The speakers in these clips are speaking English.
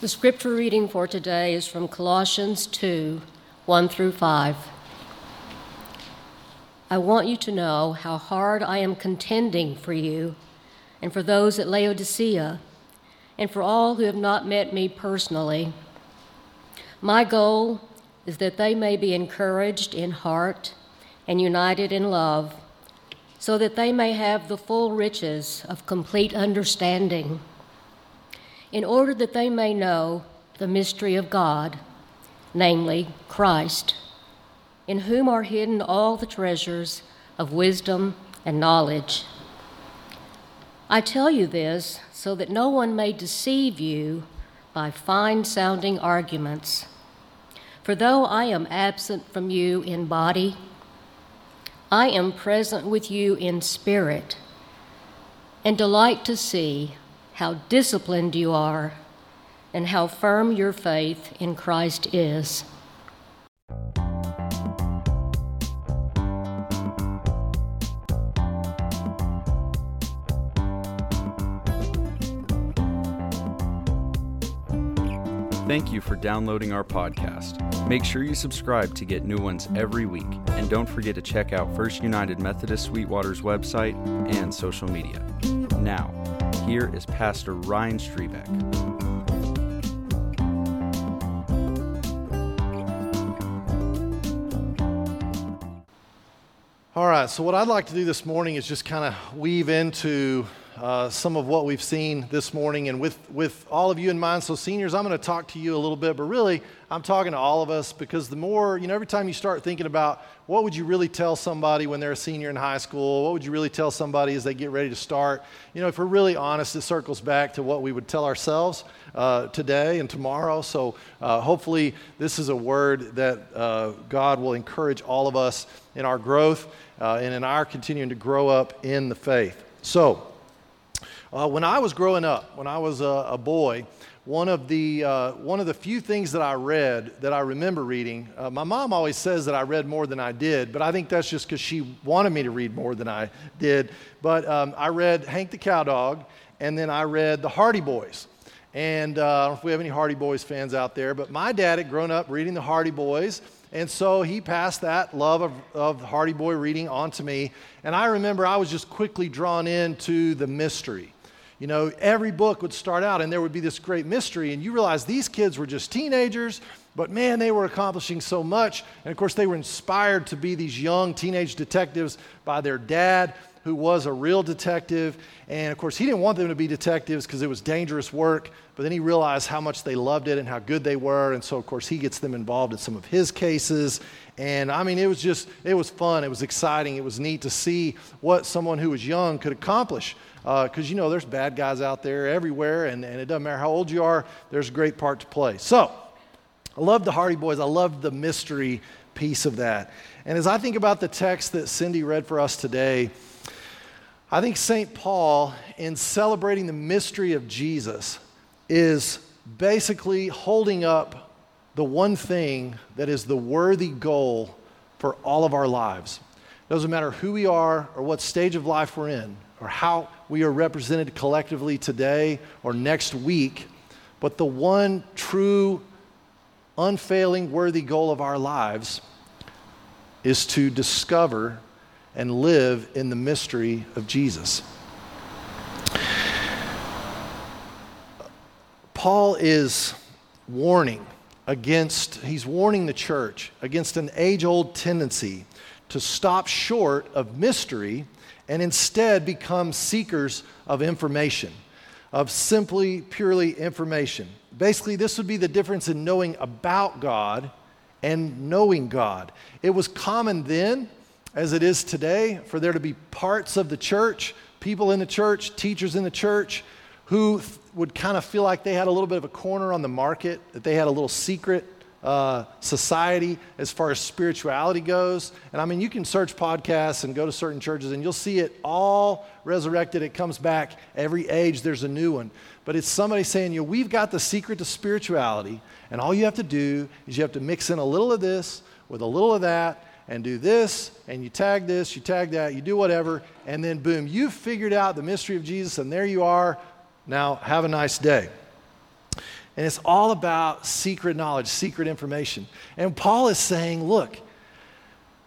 The scripture reading for today is from Colossians 2 1 through 5. I want you to know how hard I am contending for you and for those at Laodicea and for all who have not met me personally. My goal is that they may be encouraged in heart and united in love, so that they may have the full riches of complete understanding in order that they may know the mystery of God, namely Christ, in whom are hidden all the treasures of wisdom and knowledge. I tell you this so that no one may deceive you by fine sounding arguments. For though I am absent from you in body, I am present with you in spirit, and delight to see how disciplined you are, and how firm your faith in Christ is. Thank you for downloading our podcast. Make sure you subscribe to get new ones every week. And don't forget to check out First United Methodist Sweetwater's website and social media. Now, here is Pastor Ryan Strebeck. All right, so what I'd like to do this morning is just kind of weave into uh, some of what we've seen this morning. And with, with all of you in mind, so seniors, I'm going to talk to you a little bit, but really, I'm talking to all of us because the more, you know, every time you start thinking about what would you really tell somebody when they're a senior in high school, what would you really tell somebody as they get ready to start, you know, if we're really honest, it circles back to what we would tell ourselves uh, today and tomorrow. So uh, hopefully, this is a word that uh, God will encourage all of us in our growth uh, and in our continuing to grow up in the faith. So, uh, when I was growing up, when I was a, a boy, one of, the, uh, one of the few things that I read that I remember reading, uh, my mom always says that I read more than I did, but I think that's just because she wanted me to read more than I did. But um, I read Hank the Cowdog, and then I read The Hardy Boys. And uh, I don't know if we have any Hardy Boys fans out there, but my dad had grown up reading The Hardy Boys. And so he passed that love of, of Hardy Boy reading on to me. And I remember I was just quickly drawn into the mystery. You know, every book would start out and there would be this great mystery, and you realize these kids were just teenagers, but man, they were accomplishing so much. And of course, they were inspired to be these young teenage detectives by their dad, who was a real detective. And of course, he didn't want them to be detectives because it was dangerous work, but then he realized how much they loved it and how good they were. And so, of course, he gets them involved in some of his cases. And I mean, it was just, it was fun. It was exciting. It was neat to see what someone who was young could accomplish because uh, you know there's bad guys out there everywhere, and, and it doesn't matter how old you are, there's a great part to play. So, I love the Hardy Boys. I love the mystery piece of that. And as I think about the text that Cindy read for us today, I think St. Paul, in celebrating the mystery of Jesus, is basically holding up the one thing that is the worthy goal for all of our lives. It doesn't matter who we are or what stage of life we're in, or how we are represented collectively today or next week, but the one true, unfailing, worthy goal of our lives is to discover and live in the mystery of Jesus. Paul is warning against, he's warning the church against an age old tendency to stop short of mystery and instead become seekers of information, of simply, purely information. Basically, this would be the difference in knowing about God and knowing God. It was common then, as it is today, for there to be parts of the church, people in the church, teachers in the church, who would kind of feel like they had a little bit of a corner on the market, that they had a little secret uh, society as far as spirituality goes. And I mean, you can search podcasts and go to certain churches and you'll see it all resurrected. It comes back every age, there's a new one. But it's somebody saying, you know, we've got the secret to spirituality, and all you have to do is you have to mix in a little of this with a little of that. And do this, and you tag this, you tag that, you do whatever, and then boom, you've figured out the mystery of Jesus, and there you are. Now, have a nice day. And it's all about secret knowledge, secret information. And Paul is saying, look,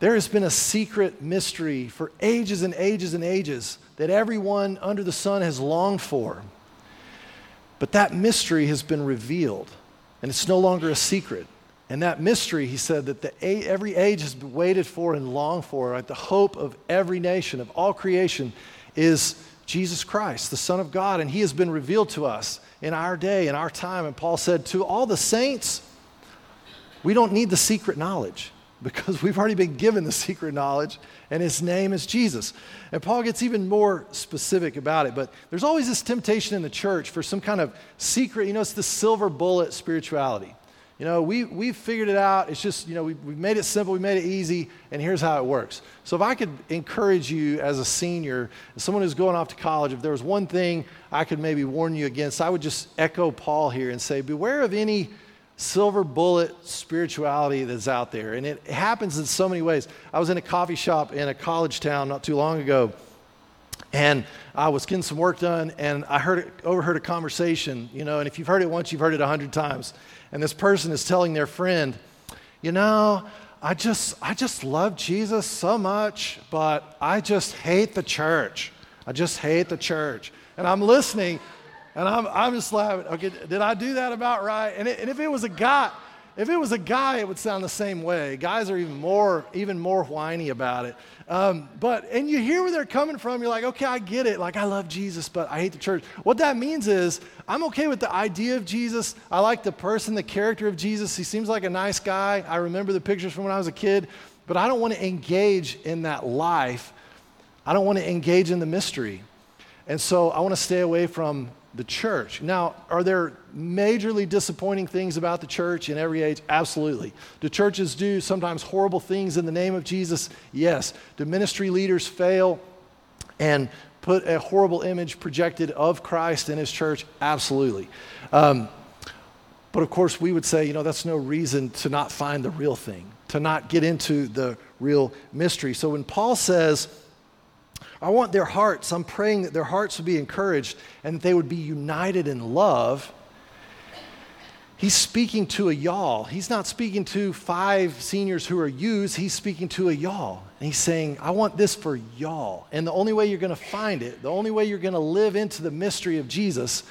there has been a secret mystery for ages and ages and ages that everyone under the sun has longed for. But that mystery has been revealed, and it's no longer a secret. And that mystery, he said, that the, every age has been waited for and longed for, right? the hope of every nation, of all creation, is Jesus Christ, the Son of God. And he has been revealed to us in our day, in our time. And Paul said, To all the saints, we don't need the secret knowledge because we've already been given the secret knowledge, and his name is Jesus. And Paul gets even more specific about it, but there's always this temptation in the church for some kind of secret, you know, it's the silver bullet spirituality. You know, we, we've figured it out. It's just, you know, we, we've made it simple, we made it easy, and here's how it works. So, if I could encourage you as a senior, someone who's going off to college, if there was one thing I could maybe warn you against, I would just echo Paul here and say, beware of any silver bullet spirituality that's out there. And it happens in so many ways. I was in a coffee shop in a college town not too long ago, and I was getting some work done, and I heard overheard a conversation, you know, and if you've heard it once, you've heard it a hundred times. And this person is telling their friend, you know, I just, I just love Jesus so much, but I just hate the church. I just hate the church. And I'm listening, and I'm, I'm just laughing. Okay, did I do that about right? And, it, and if it was a guy, if it was a guy, it would sound the same way. Guys are even more, even more whiny about it. Um, but and you hear where they're coming from. You're like, okay, I get it. Like I love Jesus, but I hate the church. What that means is I'm okay with the idea of Jesus. I like the person, the character of Jesus. He seems like a nice guy. I remember the pictures from when I was a kid, but I don't want to engage in that life. I don't want to engage in the mystery. And so I want to stay away from the church. Now, are there majorly disappointing things about the church in every age? Absolutely. Do churches do sometimes horrible things in the name of Jesus? Yes. Do ministry leaders fail and put a horrible image projected of Christ in his church? Absolutely. Um, but of course, we would say, you know, that's no reason to not find the real thing, to not get into the real mystery. So when Paul says, I want their hearts, I'm praying that their hearts would be encouraged and that they would be united in love. He's speaking to a y'all. He's not speaking to five seniors who are yous. He's speaking to a y'all. And he's saying, I want this for y'all. And the only way you're going to find it, the only way you're going to live into the mystery of Jesus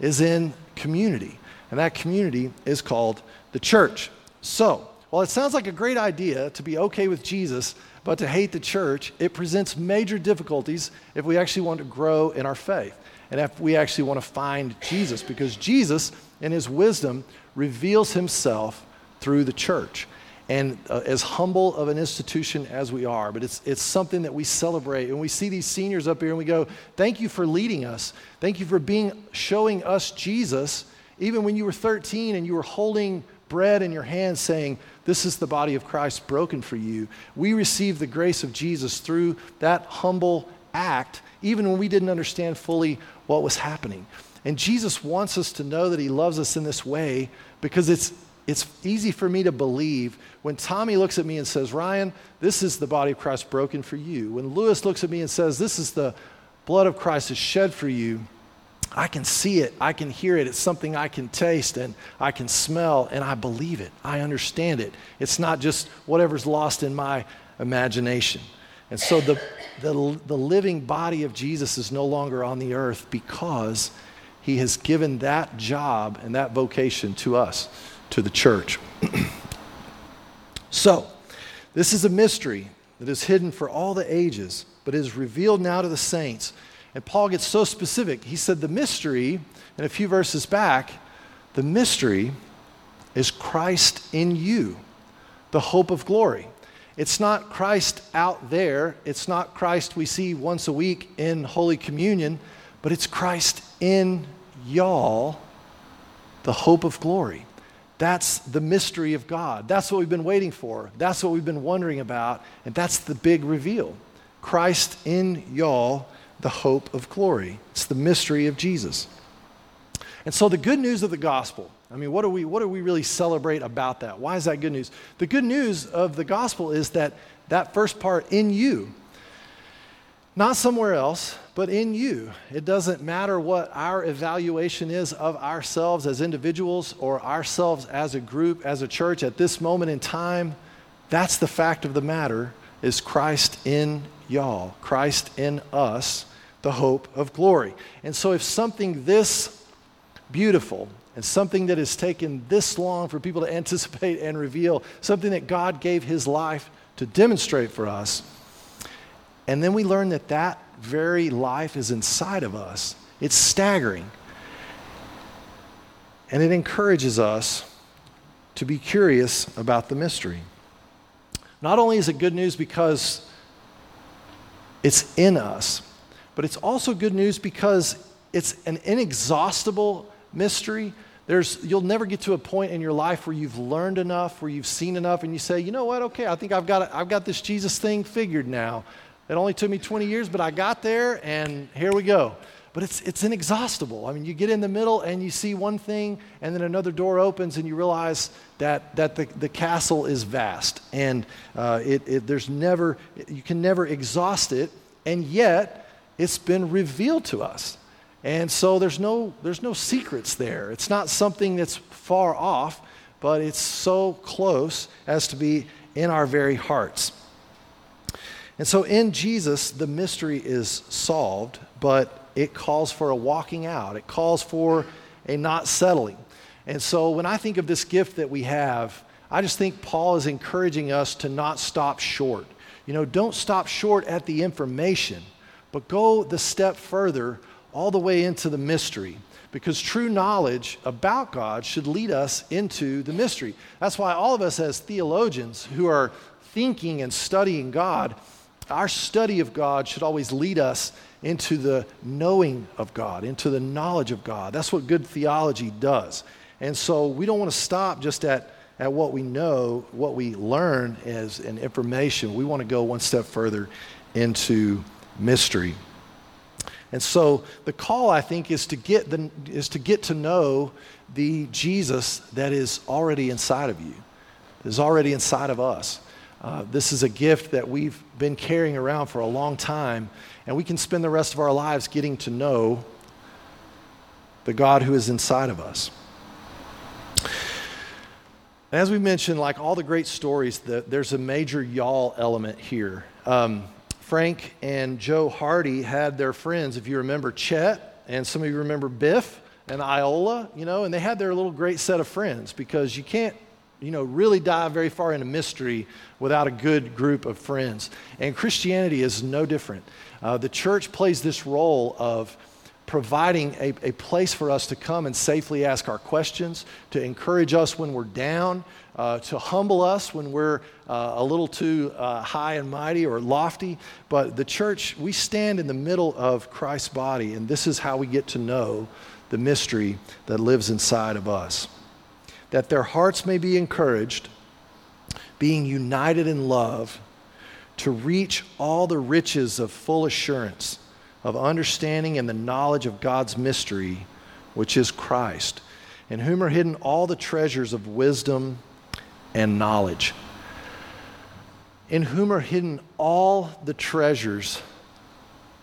is in community. And that community is called the church. So, while it sounds like a great idea to be okay with Jesus, but to hate the church, it presents major difficulties if we actually want to grow in our faith and if we actually want to find Jesus, because Jesus, in his wisdom, reveals himself through the church. And uh, as humble of an institution as we are, but it's, it's something that we celebrate. And we see these seniors up here and we go, Thank you for leading us. Thank you for being, showing us Jesus, even when you were 13 and you were holding bread in your hand saying, This is the body of Christ broken for you. We receive the grace of Jesus through that humble act, even when we didn't understand fully what was happening. And Jesus wants us to know that He loves us in this way because it's, it's easy for me to believe when Tommy looks at me and says, Ryan, this is the body of Christ broken for you. When Lewis looks at me and says, This is the blood of Christ is shed for you. I can see it, I can hear it. It's something I can taste and I can smell, and I believe it. I understand it. It's not just whatever's lost in my imagination. And so the, the, the living body of Jesus is no longer on the earth because he has given that job and that vocation to us, to the church. so, this is a mystery that is hidden for all the ages, but is revealed now to the saints. And Paul gets so specific. He said, The mystery, in a few verses back, the mystery is Christ in you, the hope of glory. It's not Christ out there. It's not Christ we see once a week in Holy Communion, but it's Christ in y'all, the hope of glory. That's the mystery of God. That's what we've been waiting for. That's what we've been wondering about. And that's the big reveal Christ in y'all, the hope of glory. It's the mystery of Jesus. And so, the good news of the gospel I mean, what do, we, what do we really celebrate about that? Why is that good news? The good news of the gospel is that that first part in you, not somewhere else, but in you. It doesn't matter what our evaluation is of ourselves as individuals or ourselves as a group, as a church at this moment in time. That's the fact of the matter is Christ in y'all, Christ in us, the hope of glory. And so if something this beautiful and something that has taken this long for people to anticipate and reveal, something that God gave his life to demonstrate for us, and then we learn that that very life is inside of us. It's staggering. And it encourages us to be curious about the mystery. Not only is it good news because it's in us, but it's also good news because it's an inexhaustible mystery. There's, you'll never get to a point in your life where you've learned enough, where you've seen enough, and you say, you know what, okay, I think I've got, I've got this Jesus thing figured now. It only took me 20 years, but I got there, and here we go. But it's, it's inexhaustible. I mean, you get in the middle and you see one thing, and then another door opens, and you realize that, that the, the castle is vast. And uh, it, it, there's never, you can never exhaust it, and yet it's been revealed to us. And so there's no, there's no secrets there. It's not something that's far off, but it's so close as to be in our very hearts. And so in Jesus, the mystery is solved, but it calls for a walking out, it calls for a not settling. And so when I think of this gift that we have, I just think Paul is encouraging us to not stop short. You know, don't stop short at the information, but go the step further all the way into the mystery because true knowledge about God should lead us into the mystery. That's why all of us, as theologians who are thinking and studying God, our study of God should always lead us into the knowing of God, into the knowledge of God. That's what good theology does. And so we don't want to stop just at, at what we know, what we learn as an information. We want to go one step further into mystery. And so the call, I think, is to get, the, is to, get to know the Jesus that is already inside of you, is already inside of us. Uh, this is a gift that we've been carrying around for a long time, and we can spend the rest of our lives getting to know the God who is inside of us. And as we mentioned, like all the great stories, the, there's a major y'all element here. Um, Frank and Joe Hardy had their friends, if you remember Chet, and some of you remember Biff and Iola, you know, and they had their little great set of friends because you can't, you know, really dive very far into mystery without a good group of friends. And Christianity is no different. Uh, the church plays this role of providing a, a place for us to come and safely ask our questions, to encourage us when we're down, uh, to humble us when we're uh, a little too uh, high and mighty or lofty. But the church, we stand in the middle of Christ's body, and this is how we get to know the mystery that lives inside of us. That their hearts may be encouraged, being united in love, to reach all the riches of full assurance of understanding and the knowledge of God's mystery, which is Christ, in whom are hidden all the treasures of wisdom and knowledge. In whom are hidden all the treasures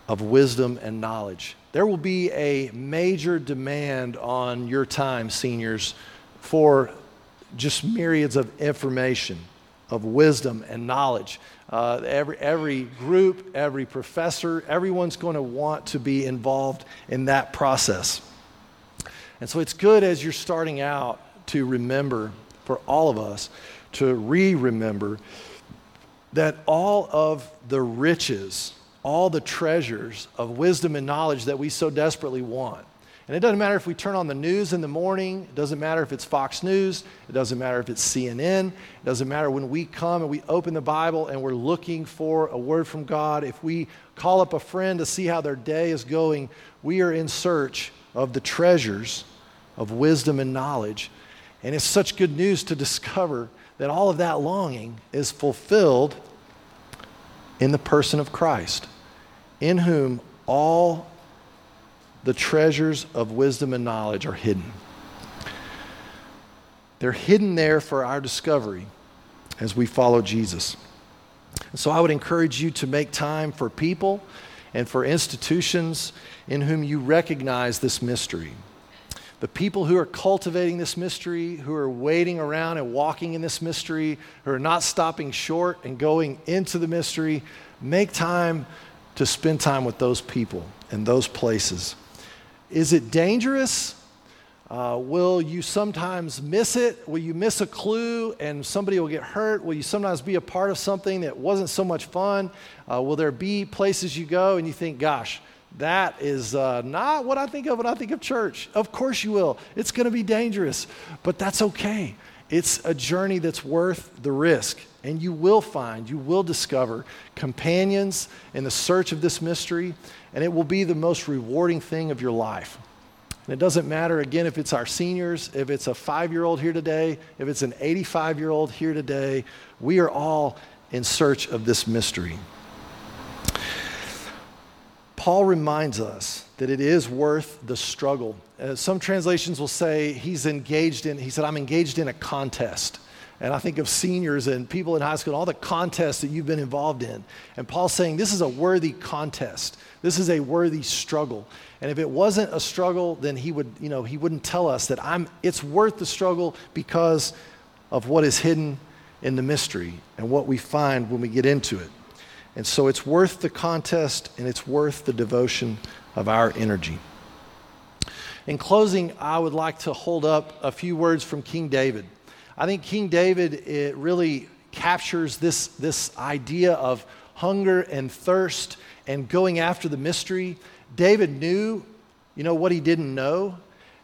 of wisdom and knowledge. There will be a major demand on your time, seniors, for just myriads of information, of wisdom and knowledge. Uh, every, every group, every professor, everyone's going to want to be involved in that process. And so it's good as you're starting out to remember, for all of us, to re remember that all of the riches, all the treasures of wisdom and knowledge that we so desperately want, and it doesn't matter if we turn on the news in the morning, it doesn't matter if it's Fox News, it doesn't matter if it's CNN, it doesn't matter when we come and we open the Bible and we're looking for a word from God. If we call up a friend to see how their day is going, we are in search of the treasures of wisdom and knowledge. And it's such good news to discover that all of that longing is fulfilled in the person of Christ, in whom all the treasures of wisdom and knowledge are hidden. They're hidden there for our discovery as we follow Jesus. So I would encourage you to make time for people and for institutions in whom you recognize this mystery. The people who are cultivating this mystery, who are waiting around and walking in this mystery, who are not stopping short and going into the mystery, make time to spend time with those people and those places. Is it dangerous? Uh, will you sometimes miss it? Will you miss a clue and somebody will get hurt? Will you sometimes be a part of something that wasn't so much fun? Uh, will there be places you go and you think, gosh, that is uh, not what I think of when I think of church? Of course you will. It's going to be dangerous, but that's okay. It's a journey that's worth the risk. And you will find, you will discover companions in the search of this mystery, and it will be the most rewarding thing of your life. And it doesn't matter, again, if it's our seniors, if it's a five year old here today, if it's an 85 year old here today, we are all in search of this mystery. Paul reminds us that it is worth the struggle. Uh, some translations will say he's engaged in, he said, I'm engaged in a contest. And I think of seniors and people in high school, all the contests that you've been involved in. And Paul's saying this is a worthy contest. This is a worthy struggle. And if it wasn't a struggle, then he would, you know, he wouldn't tell us that I'm it's worth the struggle because of what is hidden in the mystery and what we find when we get into it. And so it's worth the contest and it's worth the devotion of our energy. In closing, I would like to hold up a few words from King David. I think King David it really captures this, this idea of hunger and thirst and going after the mystery. David knew, you know, what he didn't know.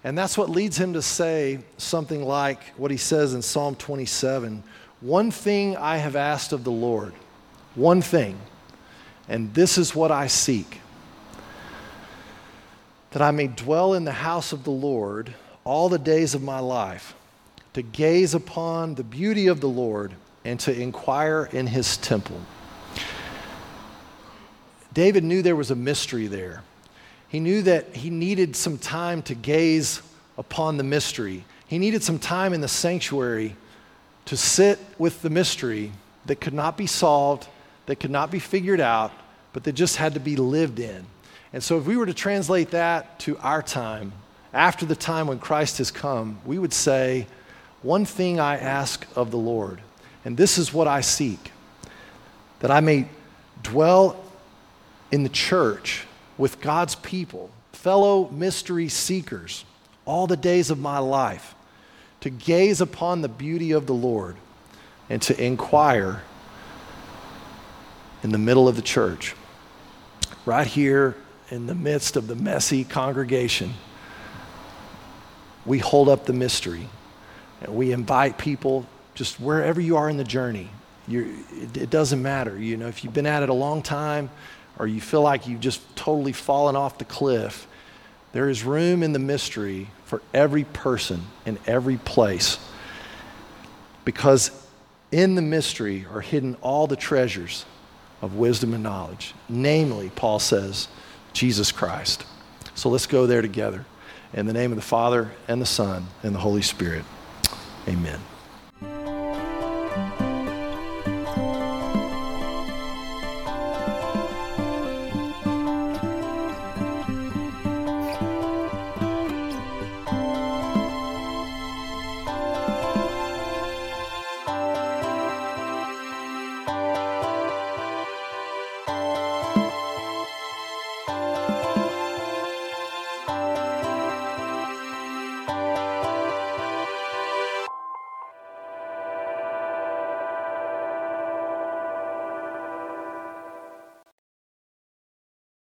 And that's what leads him to say something like what he says in Psalm 27 One thing I have asked of the Lord, one thing, and this is what I seek that I may dwell in the house of the Lord all the days of my life to gaze upon the beauty of the Lord and to inquire in his temple. David knew there was a mystery there. He knew that he needed some time to gaze upon the mystery. He needed some time in the sanctuary to sit with the mystery that could not be solved, that could not be figured out, but that just had to be lived in. And so, if we were to translate that to our time, after the time when Christ has come, we would say, one thing I ask of the Lord, and this is what I seek that I may dwell in the church with God's people, fellow mystery seekers, all the days of my life, to gaze upon the beauty of the Lord and to inquire in the middle of the church, right here in the midst of the messy congregation. We hold up the mystery and we invite people just wherever you are in the journey. It, it doesn't matter. You know, if you've been at it a long time or you feel like you've just totally fallen off the cliff, there is room in the mystery for every person in every place. Because in the mystery are hidden all the treasures of wisdom and knowledge. Namely, Paul says, Jesus Christ. So let's go there together. In the name of the Father, and the Son, and the Holy Spirit. Amen.